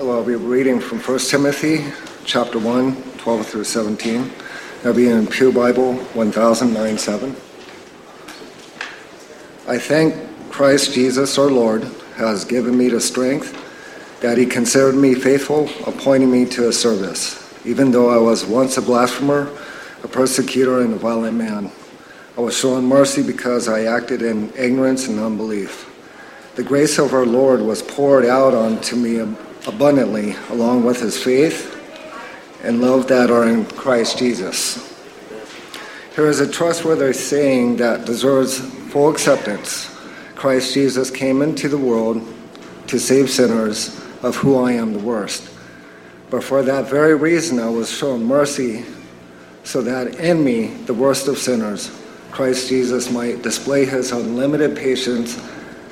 I'll be reading from 1 Timothy chapter 1, 12 through 17. That'll be in Pew Bible 1097. I thank Christ Jesus our Lord has given me the strength that he considered me faithful, appointing me to his service, even though I was once a blasphemer, a persecutor, and a violent man. I was shown mercy because I acted in ignorance and unbelief. The grace of our Lord was poured out onto me abundantly, along with his faith and love that are in Christ Jesus. Here is a trustworthy saying that deserves full acceptance. Christ Jesus came into the world to save sinners, of who I am the worst. But for that very reason, I was shown mercy, so that in me, the worst of sinners, Christ Jesus might display his unlimited patience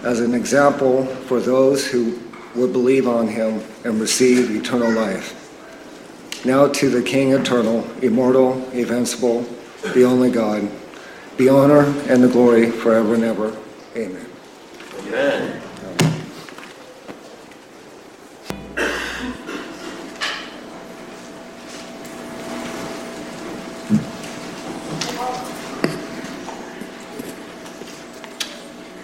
as an example for those who would believe on him and receive eternal life. Now to the King eternal, immortal, invincible, the only God, the honor and the glory forever and ever. Amen. Amen.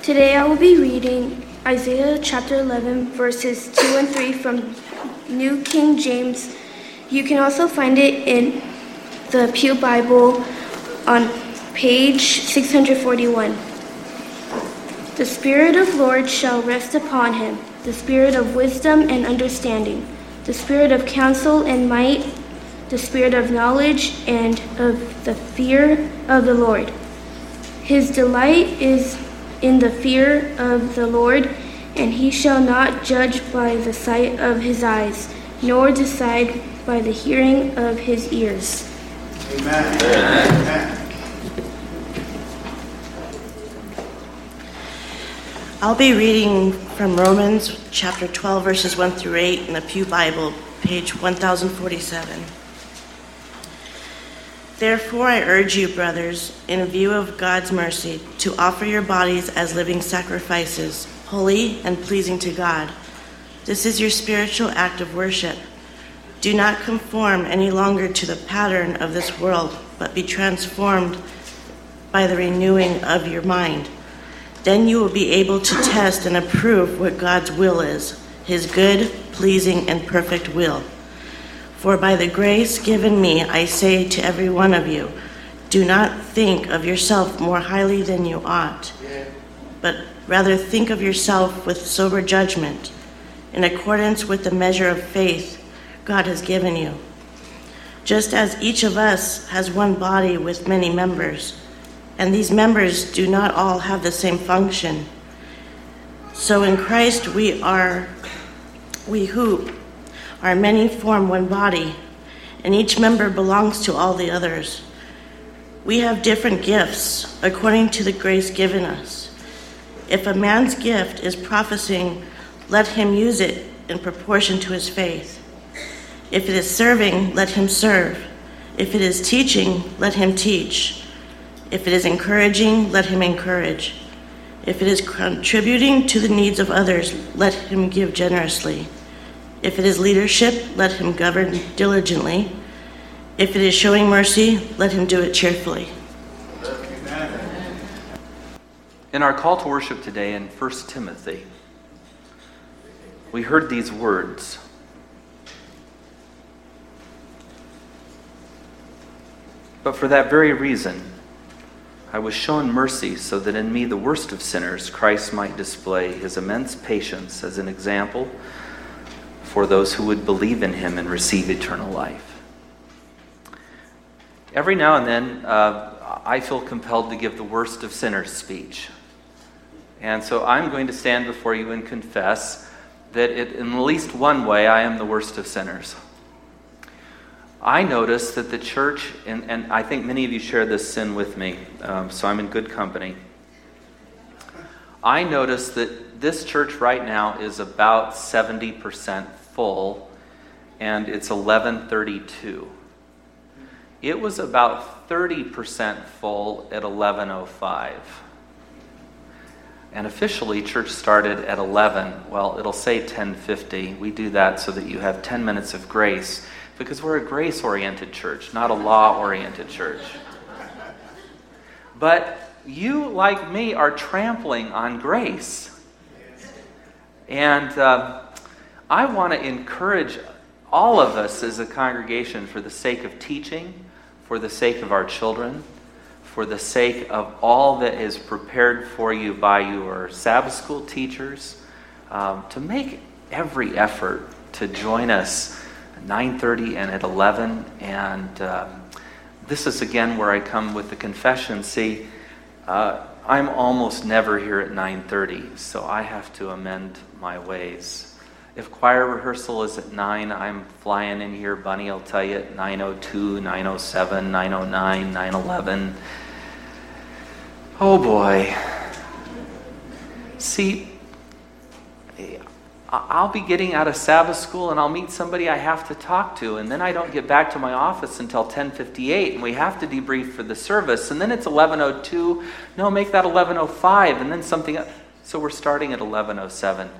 Today I will be reading Isaiah chapter 11, verses 2 and 3 from New King James. You can also find it in the Pew Bible on page 641. The Spirit of Lord shall rest upon him, the Spirit of wisdom and understanding, the Spirit of counsel and might, the Spirit of knowledge and of the fear of the Lord. His delight is in the fear of the Lord, and he shall not judge by the sight of his eyes, nor decide by the hearing of his ears. Amen. Amen. I'll be reading from Romans chapter 12, verses 1 through 8 in the Pew Bible, page 1047. Therefore, I urge you, brothers, in view of God's mercy, to offer your bodies as living sacrifices, holy and pleasing to God. This is your spiritual act of worship. Do not conform any longer to the pattern of this world, but be transformed by the renewing of your mind. Then you will be able to test and approve what God's will is, his good, pleasing, and perfect will. For by the grace given me, I say to every one of you, do not think of yourself more highly than you ought, but rather think of yourself with sober judgment, in accordance with the measure of faith God has given you. Just as each of us has one body with many members, and these members do not all have the same function, so in Christ we are, we who are many form one body, and each member belongs to all the others. We have different gifts according to the grace given us. If a man's gift is prophesying, let him use it in proportion to his faith. If it is serving, let him serve. If it is teaching, let him teach. If it is encouraging, let him encourage. If it is contributing to the needs of others, let him give generously. If it is leadership, let him govern diligently. If it is showing mercy, let him do it cheerfully. In our call to worship today in 1 Timothy, we heard these words. But for that very reason, I was shown mercy so that in me, the worst of sinners, Christ might display his immense patience as an example for those who would believe in him and receive eternal life. Every now and then, uh, I feel compelled to give the worst of sinners speech. And so I'm going to stand before you and confess that it, in at least one way, I am the worst of sinners. I notice that the church, and, and I think many of you share this sin with me, um, so I'm in good company. I notice that this church right now is about 70% full, and it's 1132. It was about 30% full at 1105. And officially, church started at 11. Well, it'll say 1050. We do that so that you have 10 minutes of grace because we're a grace oriented church, not a law oriented church. But you, like me, are trampling on grace. And uh, I want to encourage all of us as a congregation for the sake of teaching, for the sake of our children, for the sake of all that is prepared for you by your Sabbath school teachers, um, to make every effort to join us at 9.30 and at 11. And um, this is again where I come with the confession. See, uh, I'm almost never here at 9.30, so I have to amend my ways. If choir rehearsal is at 9, I'm flying in here. Bunny I'll tell you at 9.02, 9.07, 9.09, 9.11. Oh boy. See, I'll be getting out of Sabbath school and I'll meet somebody I have to talk to and then I don't get back to my office until 10:58 and we have to debrief for the service and then it's 11:02 no make that 11:05 and then something so we're starting at 11:07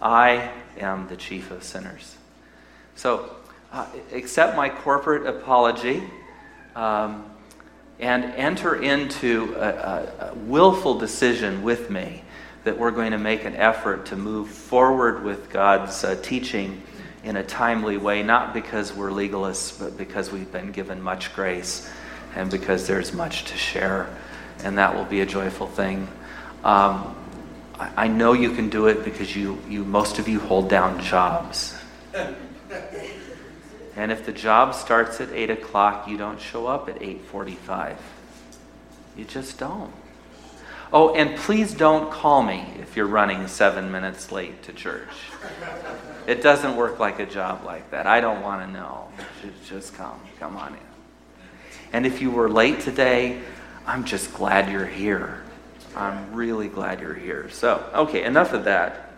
I am the chief of sinners so uh, accept my corporate apology um, and enter into a, a, a willful decision with me that we're going to make an effort to move forward with God's uh, teaching in a timely way, not because we're legalists, but because we've been given much grace and because there's much to share. And that will be a joyful thing. Um, I, know you can do it because you, you, most of you hold down jobs. And if the job starts at 8 o'clock, you don't show up at 8.45. You just don't. Oh, and please don't call me if you're running seven minutes late to church. It doesn't work like a job like that. I don't want to know. Just come. Come on in. And if you were late today, I'm just glad you're here. I'm really glad you're here. So, okay, enough of that.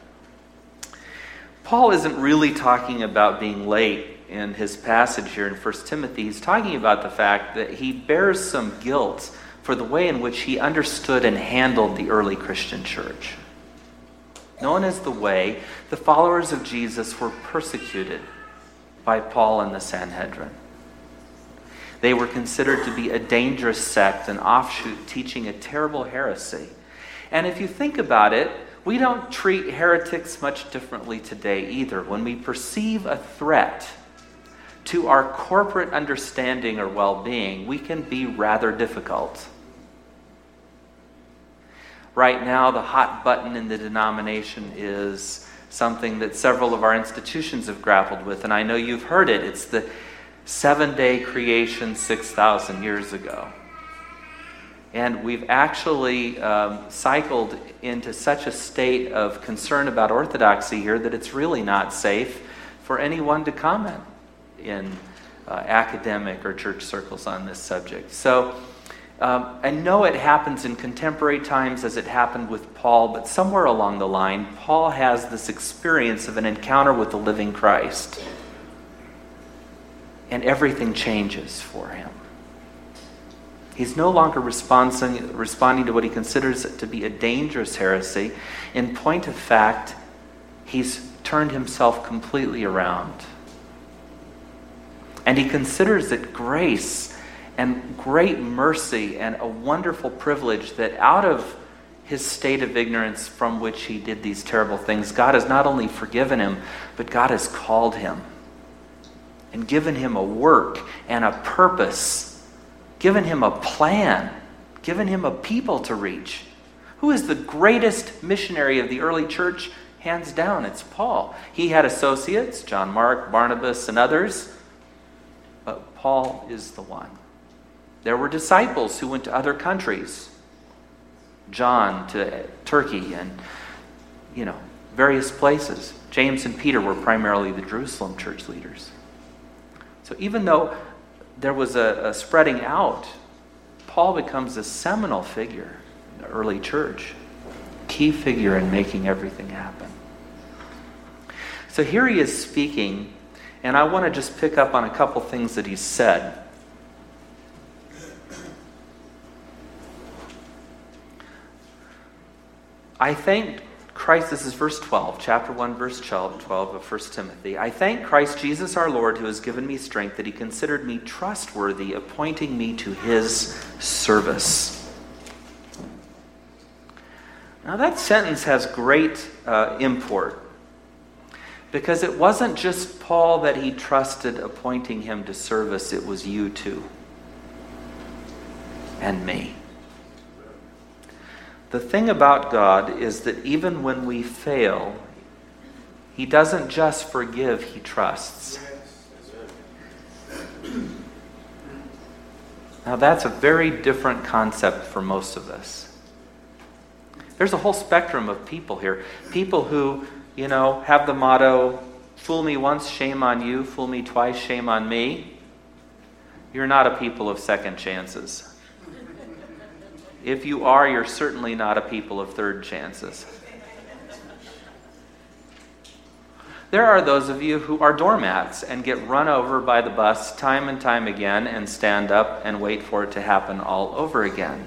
Paul isn't really talking about being late in his passage here in 1 Timothy. He's talking about the fact that he bears some guilt for the way in which he understood and handled the early Christian church. Known as the Way, the followers of Jesus were persecuted by Paul and the Sanhedrin. They were considered to be a dangerous sect, an offshoot teaching a terrible heresy. And if you think about it, we don't treat heretics much differently today either. When we perceive a threat to our corporate understanding or well being, we can be rather difficult. Right now, the hot button in the denomination is something that several of our institutions have grappled with, and I know you've heard it. It's the seven day creation 6,000 years ago. And we've actually um, cycled into such a state of concern about orthodoxy here that it's really not safe for anyone to comment in uh, academic or church circles on this subject. So, um, I know it happens in contemporary times as it happened with Paul, but somewhere along the line, Paul has this experience of an encounter with the living Christ. And everything changes for him. He's no longer responding, responding to what he considers to be a dangerous heresy. In point of fact, he's turned himself completely around. And he considers it grace and great mercy and a wonderful privilege that out of his state of ignorance from which he did these terrible things, God has not only forgiven him, but God has called him and given him a work and a purpose, given him a plan, given him a people to reach. Who is the greatest missionary of the early church? Hands down, it's Paul. He had associates, John Mark, Barnabas, and others, but Paul is the one. There were disciples who went to other countries. John to Turkey and, you know, various places. James and Peter were primarily the Jerusalem church leaders. So even though there was a, a spreading out, Paul becomes a seminal figure in the early church, key figure in making everything happen. So here he is speaking, and I want to just pick up on a couple things that he said. I thank Christ, this is verse 12, chapter 1, verse 12 of 1 Timothy. I thank Christ Jesus our Lord who has given me strength, that he considered me trustworthy, appointing me to his service. Now, that sentence has great uh, import because it wasn't just Paul that he trusted appointing him to service, it was you too. And me. The thing about God is that even when we fail, he doesn't just forgive, he trusts. Now, that's a very different concept for most of us. There's a whole spectrum of people here. People who, you know, have the motto, fool me once, shame on you, fool me twice, shame on me. You're not a people of second chances. If you are, you're certainly not a people of third chances. There are those of you who are doormats and get run over by the bus time and time again and stand up and wait for it to happen all over again.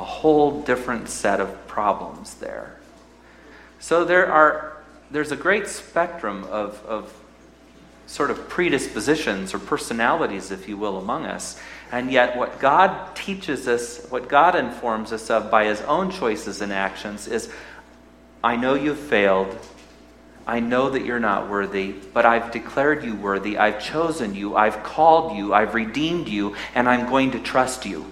A whole different set of problems there. So there are there's a great spectrum of, of sort of predispositions or personalities, if you will, among us. And yet, what God teaches us, what God informs us of by His own choices and actions is I know you've failed. I know that you're not worthy, but I've declared you worthy. I've chosen you. I've called you. I've redeemed you, and I'm going to trust you.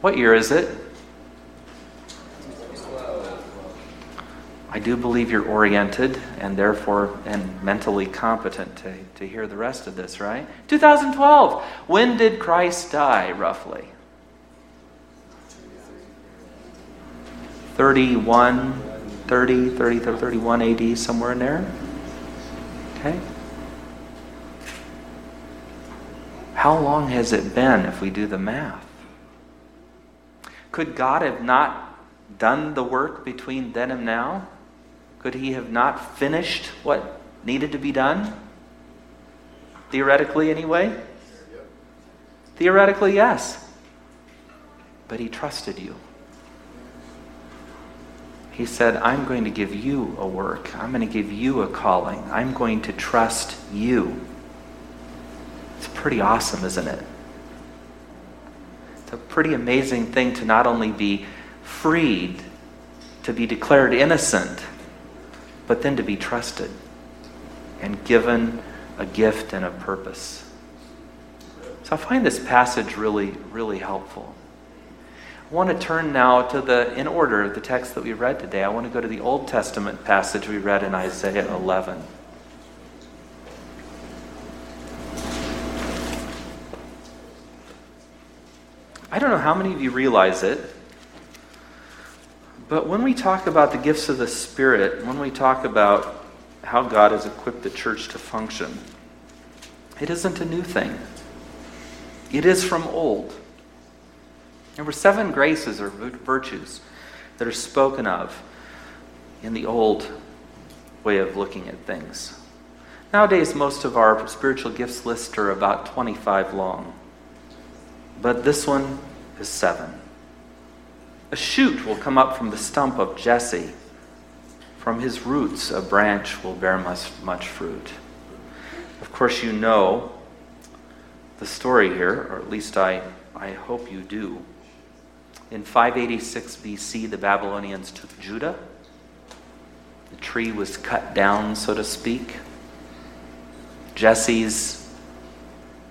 What year is it? I do believe you're oriented and therefore and mentally competent to, to hear the rest of this, right? 2012. When did Christ die, roughly? 31, 30, 30, 31 AD, somewhere in there? Okay. How long has it been if we do the math? Could God have not done the work between then and now? Could he have not finished what needed to be done? Theoretically, anyway? Theoretically, yes. But he trusted you. He said, I'm going to give you a work. I'm going to give you a calling. I'm going to trust you. It's pretty awesome, isn't it? It's a pretty amazing thing to not only be freed, to be declared innocent but then to be trusted and given a gift and a purpose. So I find this passage really, really helpful. I want to turn now to the, in order, the text that we read today. I want to go to the Old Testament passage we read in Isaiah 11. I don't know how many of you realize it, but when we talk about the gifts of the Spirit, when we talk about how God has equipped the church to function, it isn't a new thing. It is from old. There were seven graces or virtues that are spoken of in the old way of looking at things. Nowadays, most of our spiritual gifts lists are about 25 long, but this one is seven. A shoot will come up from the stump of Jesse. From his roots, a branch will bear much, much fruit. Of course, you know the story here, or at least I, I hope you do. In 586 BC, the Babylonians took Judah. The tree was cut down, so to speak. Jesse's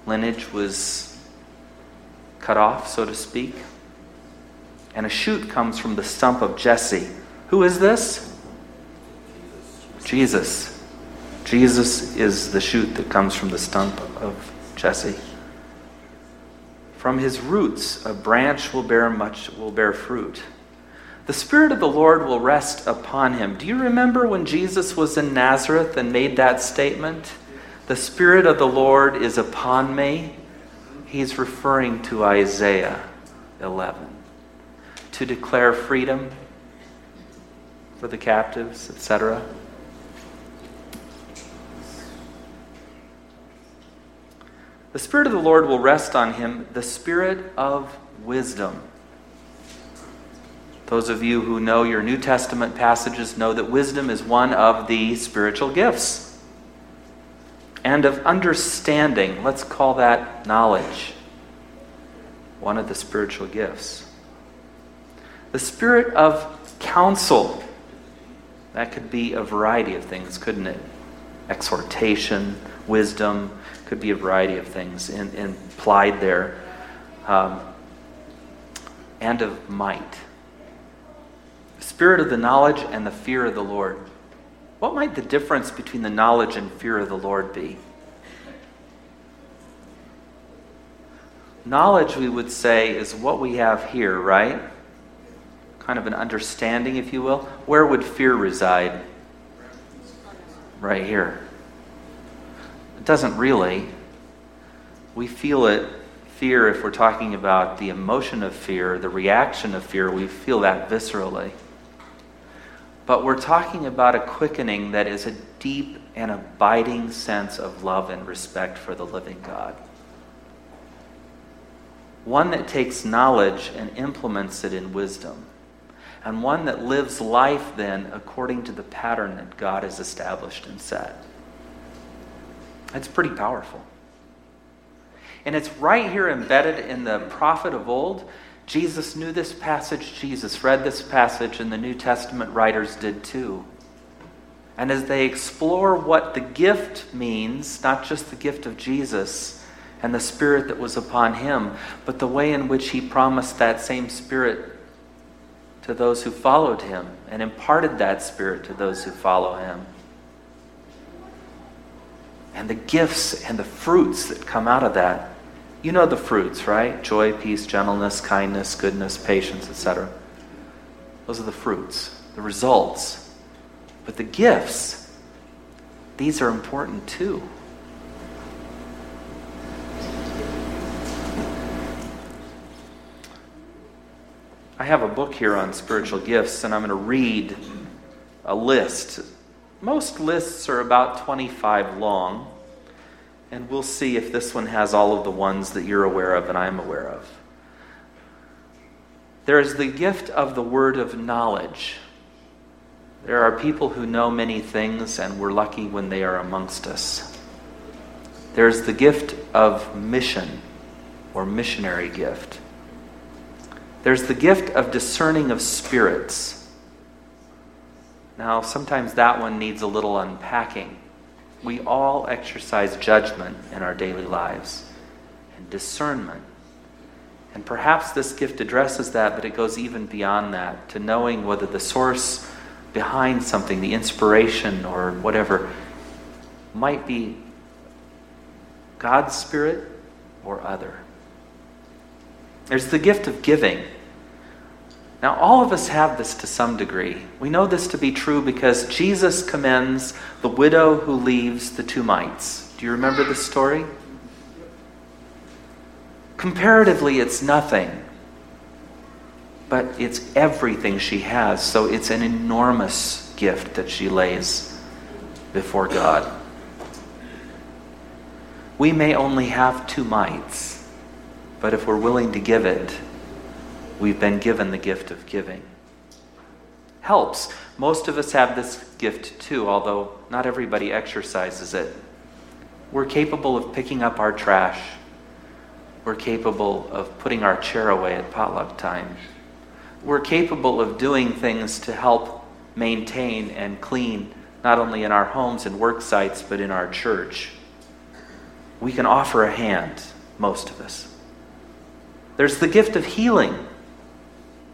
lineage was cut off, so to speak and a shoot comes from the stump of Jesse. Who is this? Jesus. Jesus is the shoot that comes from the stump of Jesse. From his roots, a branch will bear much will bear fruit. The Spirit of the Lord will rest upon him. Do you remember when Jesus was in Nazareth and made that statement? The Spirit of the Lord is upon me. He's referring to Isaiah 11 to declare freedom for the captives, etc. The Spirit of the Lord will rest on him, the Spirit of wisdom. Those of you who know your New Testament passages know that wisdom is one of the spiritual gifts. And of understanding, let's call that knowledge, one of the spiritual gifts. The spirit of counsel, that could be a variety of things, couldn't it? Exhortation, wisdom, could be a variety of things in, implied there. Um, and of might. Spirit of the knowledge and the fear of the Lord. What might the difference between the knowledge and fear of the Lord be? Knowledge, we would say, is what we have here, right? Kind of an understanding, if you will. Where would fear reside? Right here. It doesn't really. We feel it, fear, if we're talking about the emotion of fear, the reaction of fear, we feel that viscerally. But we're talking about a quickening that is a deep and abiding sense of love and respect for the living God. One that takes knowledge and implements it in wisdom. And one that lives life then according to the pattern that God has established and set. It's pretty powerful. And it's right here embedded in the prophet of old Jesus knew this passage, Jesus read this passage, and the New Testament writers did too. And as they explore what the gift means, not just the gift of Jesus and the Spirit that was upon him, but the way in which he promised that same Spirit to those who followed him and imparted that Spirit to those who follow him. And the gifts and the fruits that come out of that you know the fruits, right? Joy, peace, gentleness, kindness, goodness, patience, etc. Those are the fruits, the results. But the gifts, these are important too. I have a book here on spiritual gifts, and I'm going to read a list. Most lists are about 25 long. And we'll see if this one has all of the ones that you're aware of and I'm aware of. There is the gift of the word of knowledge. There are people who know many things, and we're lucky when they are amongst us. There's the gift of mission or missionary gift. There's the gift of discerning of spirits. Now, sometimes that one needs a little unpacking we all exercise judgment in our daily lives and discernment. And perhaps this gift addresses that, but it goes even beyond that to knowing whether the source behind something, the inspiration or whatever, might be God's Spirit or other. There's the gift of giving. Now, all of us have this to some degree. We know this to be true because Jesus commends the widow who leaves the two mites. Do you remember this story? Comparatively, it's nothing, but it's everything she has, so it's an enormous gift that she lays before God. We may only have two mites, but if we're willing to give it, we've been given the gift of giving. Helps. Most of us have this gift too, although not everybody exercises it. We're capable of picking up our trash. We're capable of putting our chair away at potluck time. We're capable of doing things to help maintain and clean not only in our homes and work sites, but in our church. We can offer a hand, most of us. There's the gift of healing.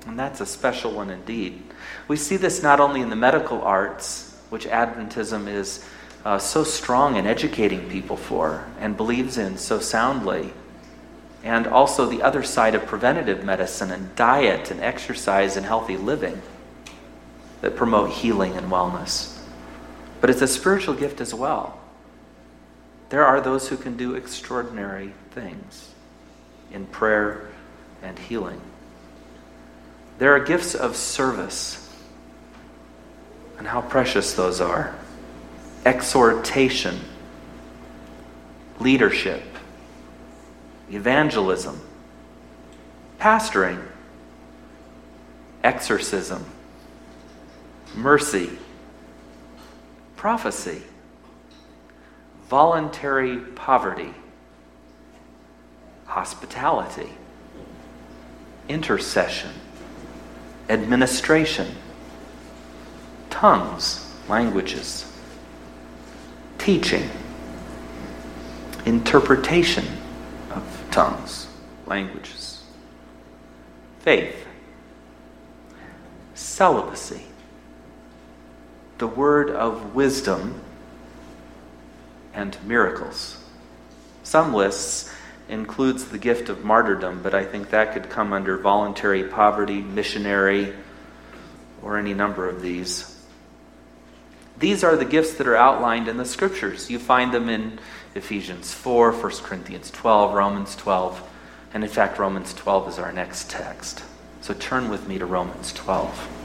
And that's a special one indeed. We see this not only in the medical arts, which Adventism is uh, so strong in educating people for and believes in so soundly, and also the other side of preventative medicine and diet and exercise and healthy living that promote healing and wellness. But it's a spiritual gift as well. There are those who can do extraordinary things in prayer and healing. There are gifts of service, and how precious those are. Exhortation, leadership, evangelism, pastoring, exorcism, mercy, prophecy, voluntary poverty, hospitality, intercession, administration, tongues, languages, teaching, interpretation of tongues, languages, faith, celibacy, the word of wisdom, and miracles. Some lists includes the gift of martyrdom, but I think that could come under voluntary poverty, missionary, or any number of these. These are the gifts that are outlined in the scriptures. You find them in Ephesians 4, 1 Corinthians 12, Romans 12, and in fact, Romans 12 is our next text. So turn with me to Romans 12.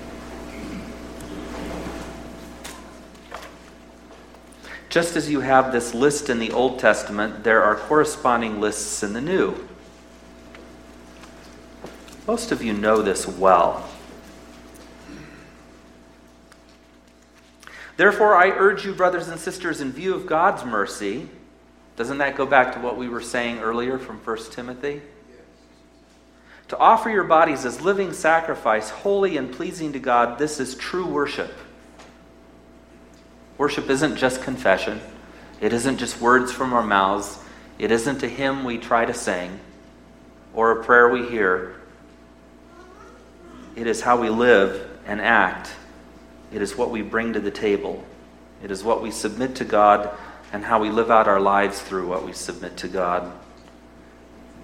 Just as you have this list in the Old Testament, there are corresponding lists in the New. Most of you know this well. Therefore, I urge you, brothers and sisters, in view of God's mercy, doesn't that go back to what we were saying earlier from 1 Timothy? To offer your bodies as living sacrifice, holy and pleasing to God, this is true worship. Worship isn't just confession, it isn't just words from our mouths, it isn't a hymn we try to sing or a prayer we hear. It is how we live and act. It is what we bring to the table. It is what we submit to God and how we live out our lives through what we submit to God.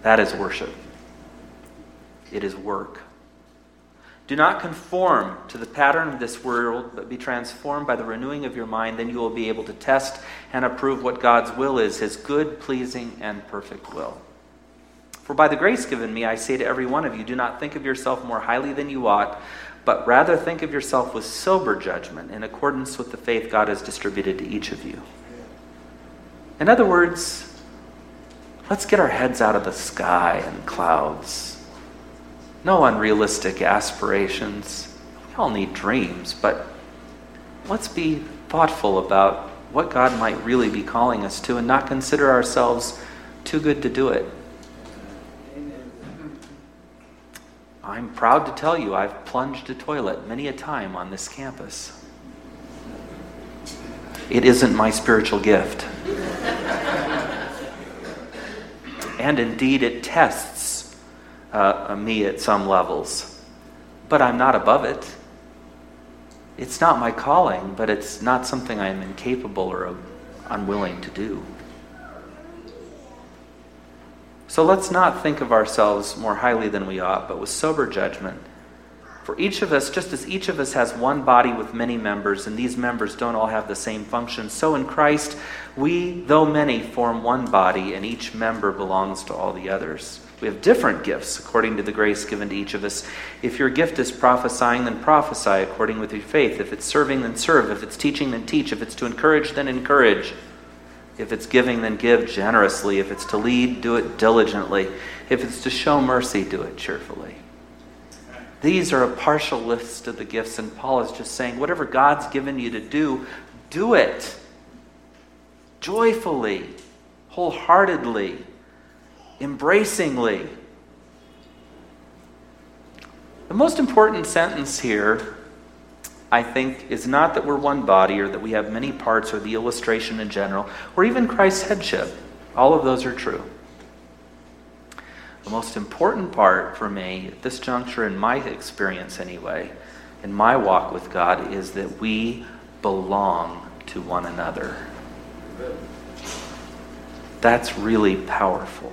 That is worship. It is work. Do not conform to the pattern of this world, but be transformed by the renewing of your mind. Then you will be able to test and approve what God's will is, his good, pleasing, and perfect will. For by the grace given me, I say to every one of you, do not think of yourself more highly than you ought, but rather think of yourself with sober judgment in accordance with the faith God has distributed to each of you. In other words, let's get our heads out of the sky and clouds no unrealistic aspirations. We all need dreams, but let's be thoughtful about what God might really be calling us to and not consider ourselves too good to do it. I'm proud to tell you I've plunged a toilet many a time on this campus. It isn't my spiritual gift. and indeed, it tests uh, me at some levels, but I'm not above it. It's not my calling, but it's not something I'm incapable or unwilling to do. So let's not think of ourselves more highly than we ought, but with sober judgment. For each of us, just as each of us has one body with many members, and these members don't all have the same function, so in Christ, we, though many, form one body, and each member belongs to all the others. We have different gifts according to the grace given to each of us. If your gift is prophesying, then prophesy according with your faith. If it's serving, then serve. If it's teaching, then teach. If it's to encourage, then encourage. If it's giving, then give generously. If it's to lead, do it diligently. If it's to show mercy, do it cheerfully. These are a partial list of the gifts, and Paul is just saying whatever God's given you to do, do it joyfully, wholeheartedly embracingly. The most important sentence here, I think, is not that we're one body or that we have many parts or the illustration in general or even Christ's headship. All of those are true. The most important part for me at this juncture, in my experience anyway, in my walk with God, is that we belong to one another. That's really powerful.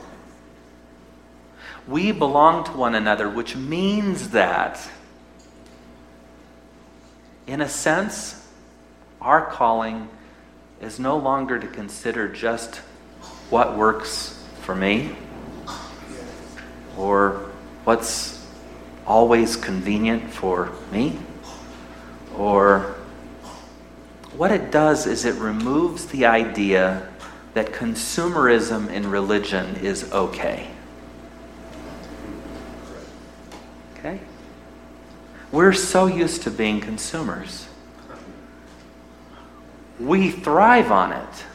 We belong to one another, which means that, in a sense, our calling is no longer to consider just what works for me or what's always convenient for me or what it does is it removes the idea that consumerism in religion is okay. We're so used to being consumers. We thrive on it.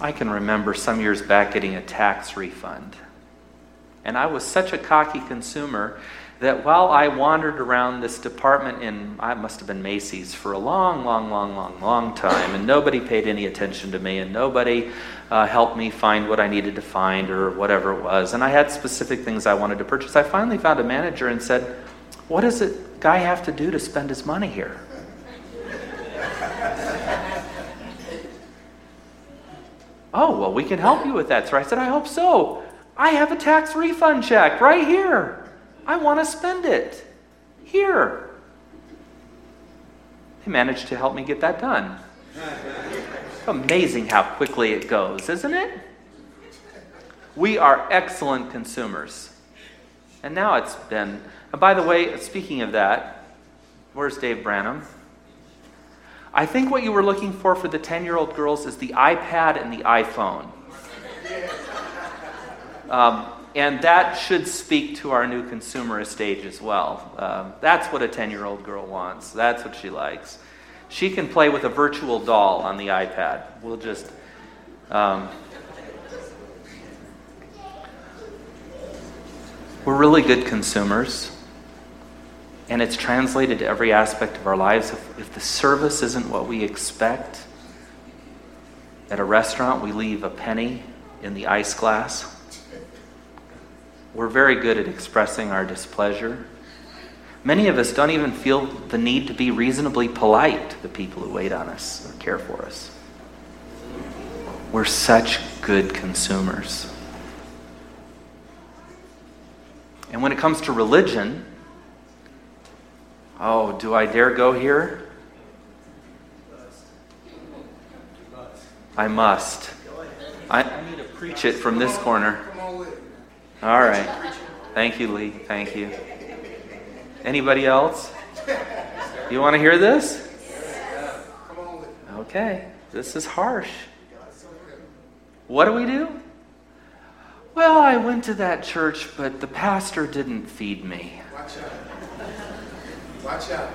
I can remember some years back getting a tax refund. And I was such a cocky consumer that while I wandered around this department in, I must have been Macy's for a long, long, long, long, long time, and nobody paid any attention to me, and nobody uh, helped me find what I needed to find or whatever it was. And I had specific things I wanted to purchase. I finally found a manager and said, What does a guy have to do to spend his money here? oh, well, we can help you with that. So I said, I hope so. I have a tax refund check right here. I want to spend it. Here. He managed to help me get that done. Amazing how quickly it goes, isn't it? We are excellent consumers. And now it's been, and by the way, speaking of that, where's Dave Branham? I think what you were looking for for the 10 year old girls is the iPad and the iPhone. Um, and that should speak to our new consumerist age as well. Um, that's what a 10 year old girl wants, that's what she likes. She can play with a virtual doll on the iPad. We'll just. Um, we're really good consumers, and it's translated to every aspect of our lives. If, if the service isn't what we expect, at a restaurant, we leave a penny in the ice glass. We're very good at expressing our displeasure. Many of us don't even feel the need to be reasonably polite to the people who wait on us or care for us. We're such good consumers. And when it comes to religion, oh, do I dare go here? I must. I, I need to preach it from this corner. All right. Thank you, Lee. Thank you. Anybody else? You want to hear this? Okay. This is harsh. What do we do? Well, I went to that church, but the pastor didn't feed me. Watch out.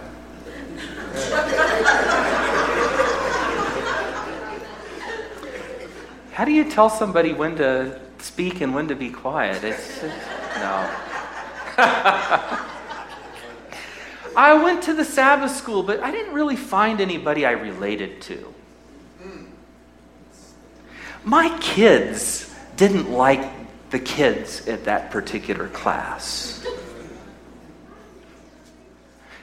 How do you tell somebody when to speak and when to be quiet? It's just, no. I went to the Sabbath school, but I didn't really find anybody I related to. My kids didn't like the kids at that particular class.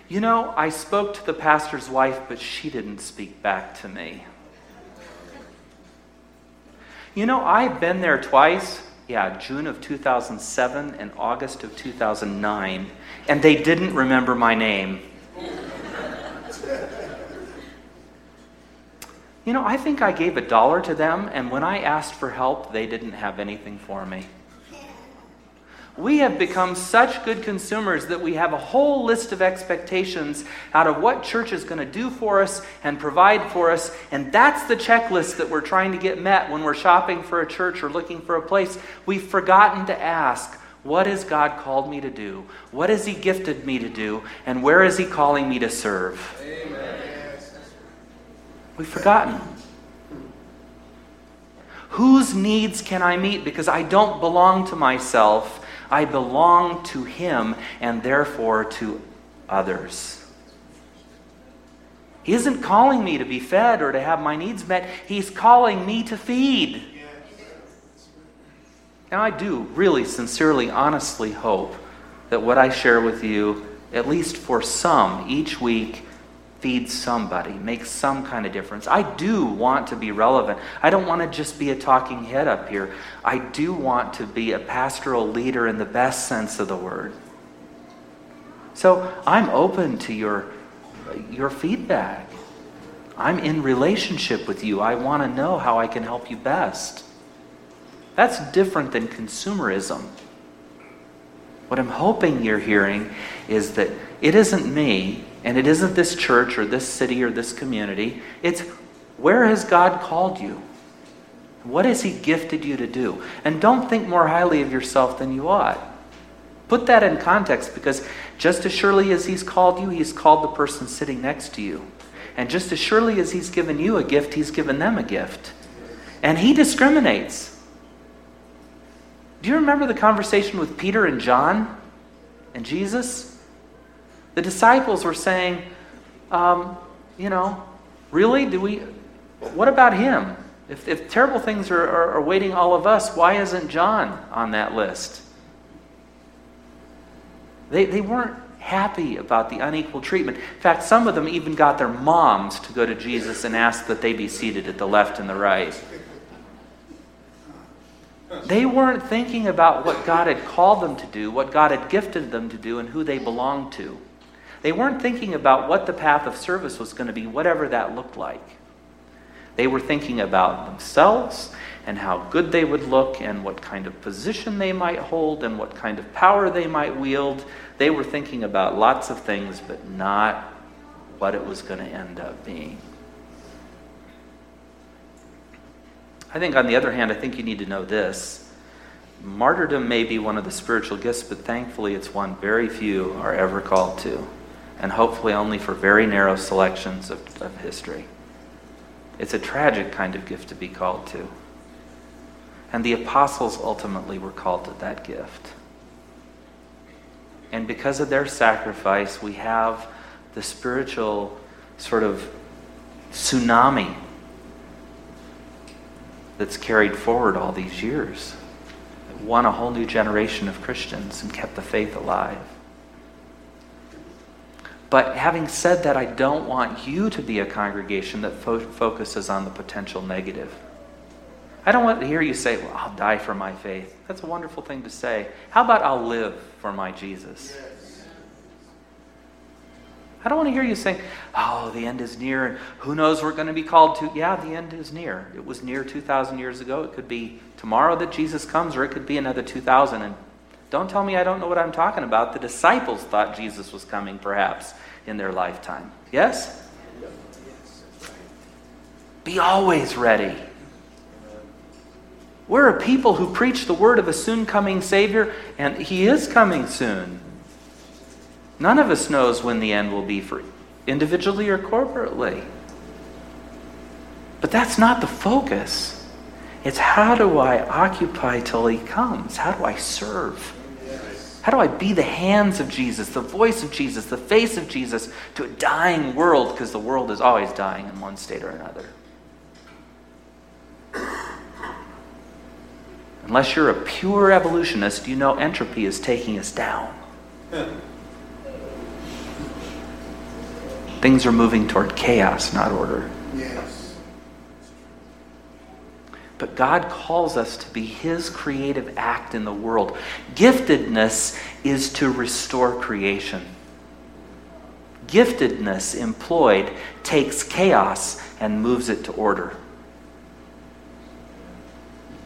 You know, I spoke to the pastor's wife, but she didn't speak back to me. You know, I've been there twice. Yeah, June of 2007 and August of 2009, and they didn't remember my name. You know, I think I gave a dollar to them, and when I asked for help, they didn't have anything for me. We have become such good consumers that we have a whole list of expectations out of what church is going to do for us and provide for us, and that's the checklist that we're trying to get met when we're shopping for a church or looking for a place. We've forgotten to ask, what has God called me to do? What has He gifted me to do? And where is He calling me to serve? Amen. We've forgotten. Whose needs can I meet? Because I don't belong to myself. I belong to Him and therefore to others. He isn't calling me to be fed or to have my needs met, He's calling me to feed. Now, I do really sincerely, honestly hope that what I share with you, at least for some each week, feeds somebody, make some kind of difference. I do want to be relevant. I don't want to just be a talking head up here. I do want to be a pastoral leader in the best sense of the word. So I'm open to your, your feedback. I'm in relationship with you. I want to know how I can help you best. That's different than consumerism. What I'm hoping you're hearing is that it isn't me, and it isn't this church or this city or this community. It's where has God called you? What has He gifted you to do? And don't think more highly of yourself than you ought. Put that in context because Just as surely as He's called you, He's called the person sitting next to you. And just as surely as He's given you a gift, He's given them a gift. And He discriminates. Do you remember the conversation with Peter and John and Jesus? The disciples were saying, um, you know, really? Do we? What about him? If, if terrible things are, are, are waiting all of us, why isn't John on that list? They, they weren't happy about the unequal treatment. In fact, some of them even got their moms to go to Jesus and ask that they be seated at the left and the right. They weren't thinking about what God had called them to do, what God had gifted them to do, and who they belonged to. They weren't thinking about what the path of service was going to be, whatever that looked like. They were thinking about themselves and how good they would look and what kind of position they might hold and what kind of power they might wield. They were thinking about lots of things, but not what it was going to end up being. I think, on the other hand, I think you need to know this. Martyrdom may be one of the spiritual gifts, but thankfully it's one very few are ever called to, and hopefully only for very narrow selections of, of history. It's a tragic kind of gift to be called to. And the apostles ultimately were called to that gift. And because of their sacrifice, we have the spiritual sort of tsunami that's carried forward all these years. It won a whole new generation of Christians and kept the faith alive. But having said that, I don't want you to be a congregation that fo- focuses on the potential negative. I don't want to hear you say, Well, I'll die for my faith. That's a wonderful thing to say. How about I'll live for my Jesus? I don't want to hear you saying, Oh, the end is near, and who knows we're going to be called to. Yeah, the end is near. It was near 2,000 years ago. It could be tomorrow that Jesus comes, or it could be another 2,000. And don't tell me I don't know what I'm talking about. The disciples thought Jesus was coming, perhaps, in their lifetime. Yes? Be always ready. We're a people who preach the word of a soon coming Savior, and He is coming soon. None of us knows when the end will be for individually or corporately. But that's not the focus. It's how do I occupy till He comes? How do I serve? How do I be the hands of Jesus, the voice of Jesus, the face of Jesus to a dying world? Because the world is always dying in one state or another. Unless you're a pure evolutionist, you know entropy is taking us down. Things are moving toward chaos, not order. Yes. But God calls us to be His creative act in the world. Giftedness is to restore creation. Giftedness employed takes chaos and moves it to order.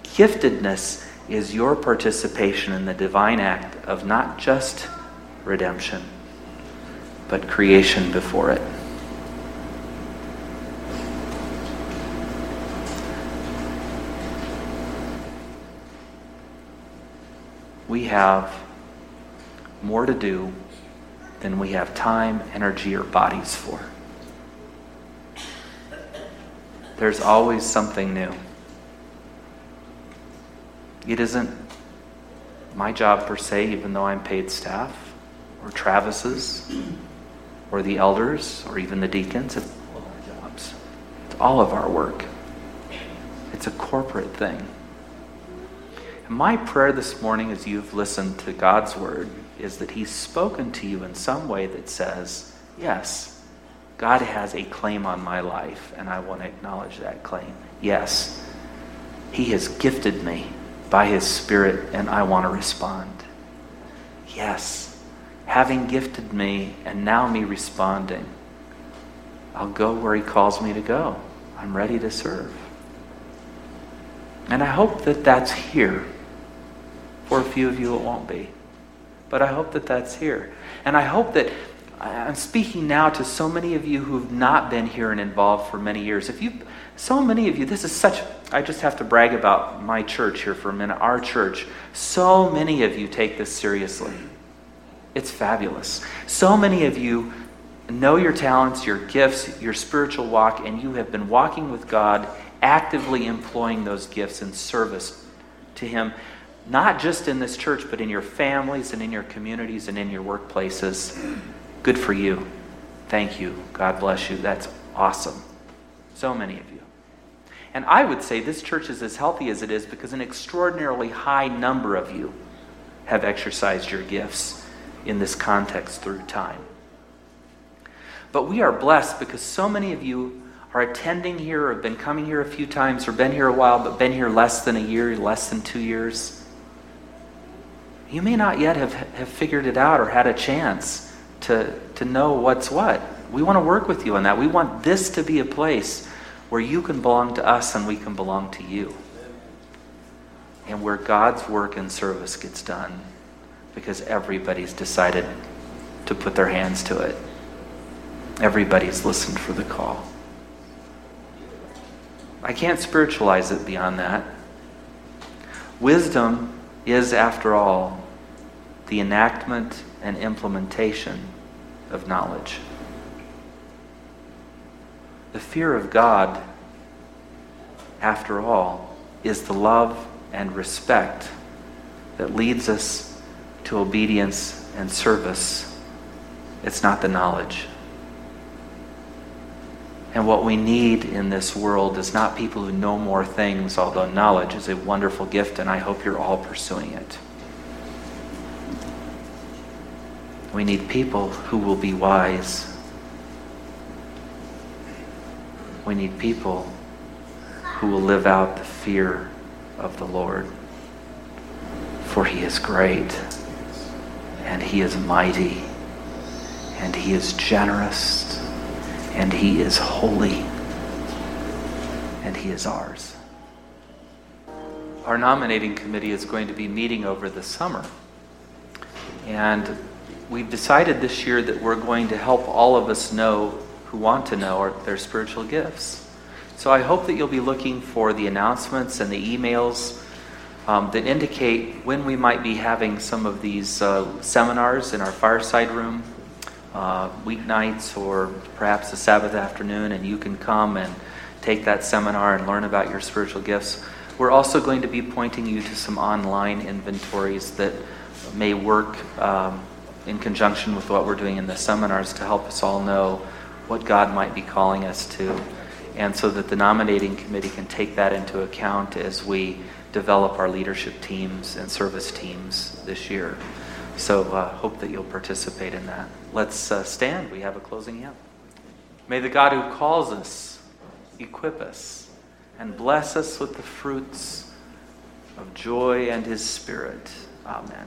Giftedness is your participation in the divine act of not just redemption, but creation before it. We have more to do than we have time, energy, or bodies for. There's always something new. It isn't my job per se, even though I'm paid staff, or Travis's, or the elders, or even the deacons. It's all of our jobs. It's all of our work. It's a corporate thing. My prayer this morning, as you've listened to God's word, is that He's spoken to you in some way that says, Yes, God has a claim on my life, and I want to acknowledge that claim. Yes, He has gifted me by His Spirit, and I want to respond. Yes, having gifted me and now me responding, I'll go where He calls me to go. I'm ready to serve. And I hope that that's here. For a few of you, it won't be. But I hope that that's here. And I hope that I'm speaking now to so many of you who've not been here and involved for many years. If you, so many of you, this is such, I just have to brag about my church here for a minute, our church. So many of you take this seriously. It's fabulous. So many of you know your talents, your gifts, your spiritual walk, and you have been walking with God, actively employing those gifts in service to Him, not just in this church, but in your families and in your communities and in your workplaces. Good for you. Thank you. God bless you. That's awesome. So many of you. And I would say this church is as healthy as it is because an extraordinarily high number of you have exercised your gifts in this context through time. But we are blessed because so many of you are attending here, or have been coming here a few times, or been here a while, but been here less than a year, less than two years. You may not yet have, have figured it out or had a chance to, to know what's what. We want to work with you on that. We want this to be a place where you can belong to us and we can belong to you. And where God's work and service gets done because everybody's decided to put their hands to it. Everybody's listened for the call. I can't spiritualize it beyond that. Wisdom is, after all, the enactment and implementation of knowledge. The fear of God, after all, is the love and respect that leads us to obedience and service. It's not the knowledge. And what we need in this world is not people who know more things, although knowledge is a wonderful gift, and I hope you're all pursuing it. We need people who will be wise. We need people who will live out the fear of the Lord. For he is great, and he is mighty, and he is generous, and he is holy, and he is ours. Our nominating committee is going to be meeting over the summer. And we've decided this year that we're going to help all of us know who want to know their spiritual gifts. So I hope that you'll be looking for the announcements and the emails um, that indicate when we might be having some of these uh, seminars in our fireside room, uh, weeknights or perhaps a Sabbath afternoon, and you can come and take that seminar and learn about your spiritual gifts. We're also going to be pointing you to some online inventories that may work um, in conjunction with what we're doing in the seminars to help us all know what God might be calling us to. And so that the nominating committee can take that into account as we develop our leadership teams and service teams this year. So uh, hope that you'll participate in that. Let's uh, stand. We have a closing hymn. May the God who calls us equip us and bless us with the fruits of joy and his spirit. Amen.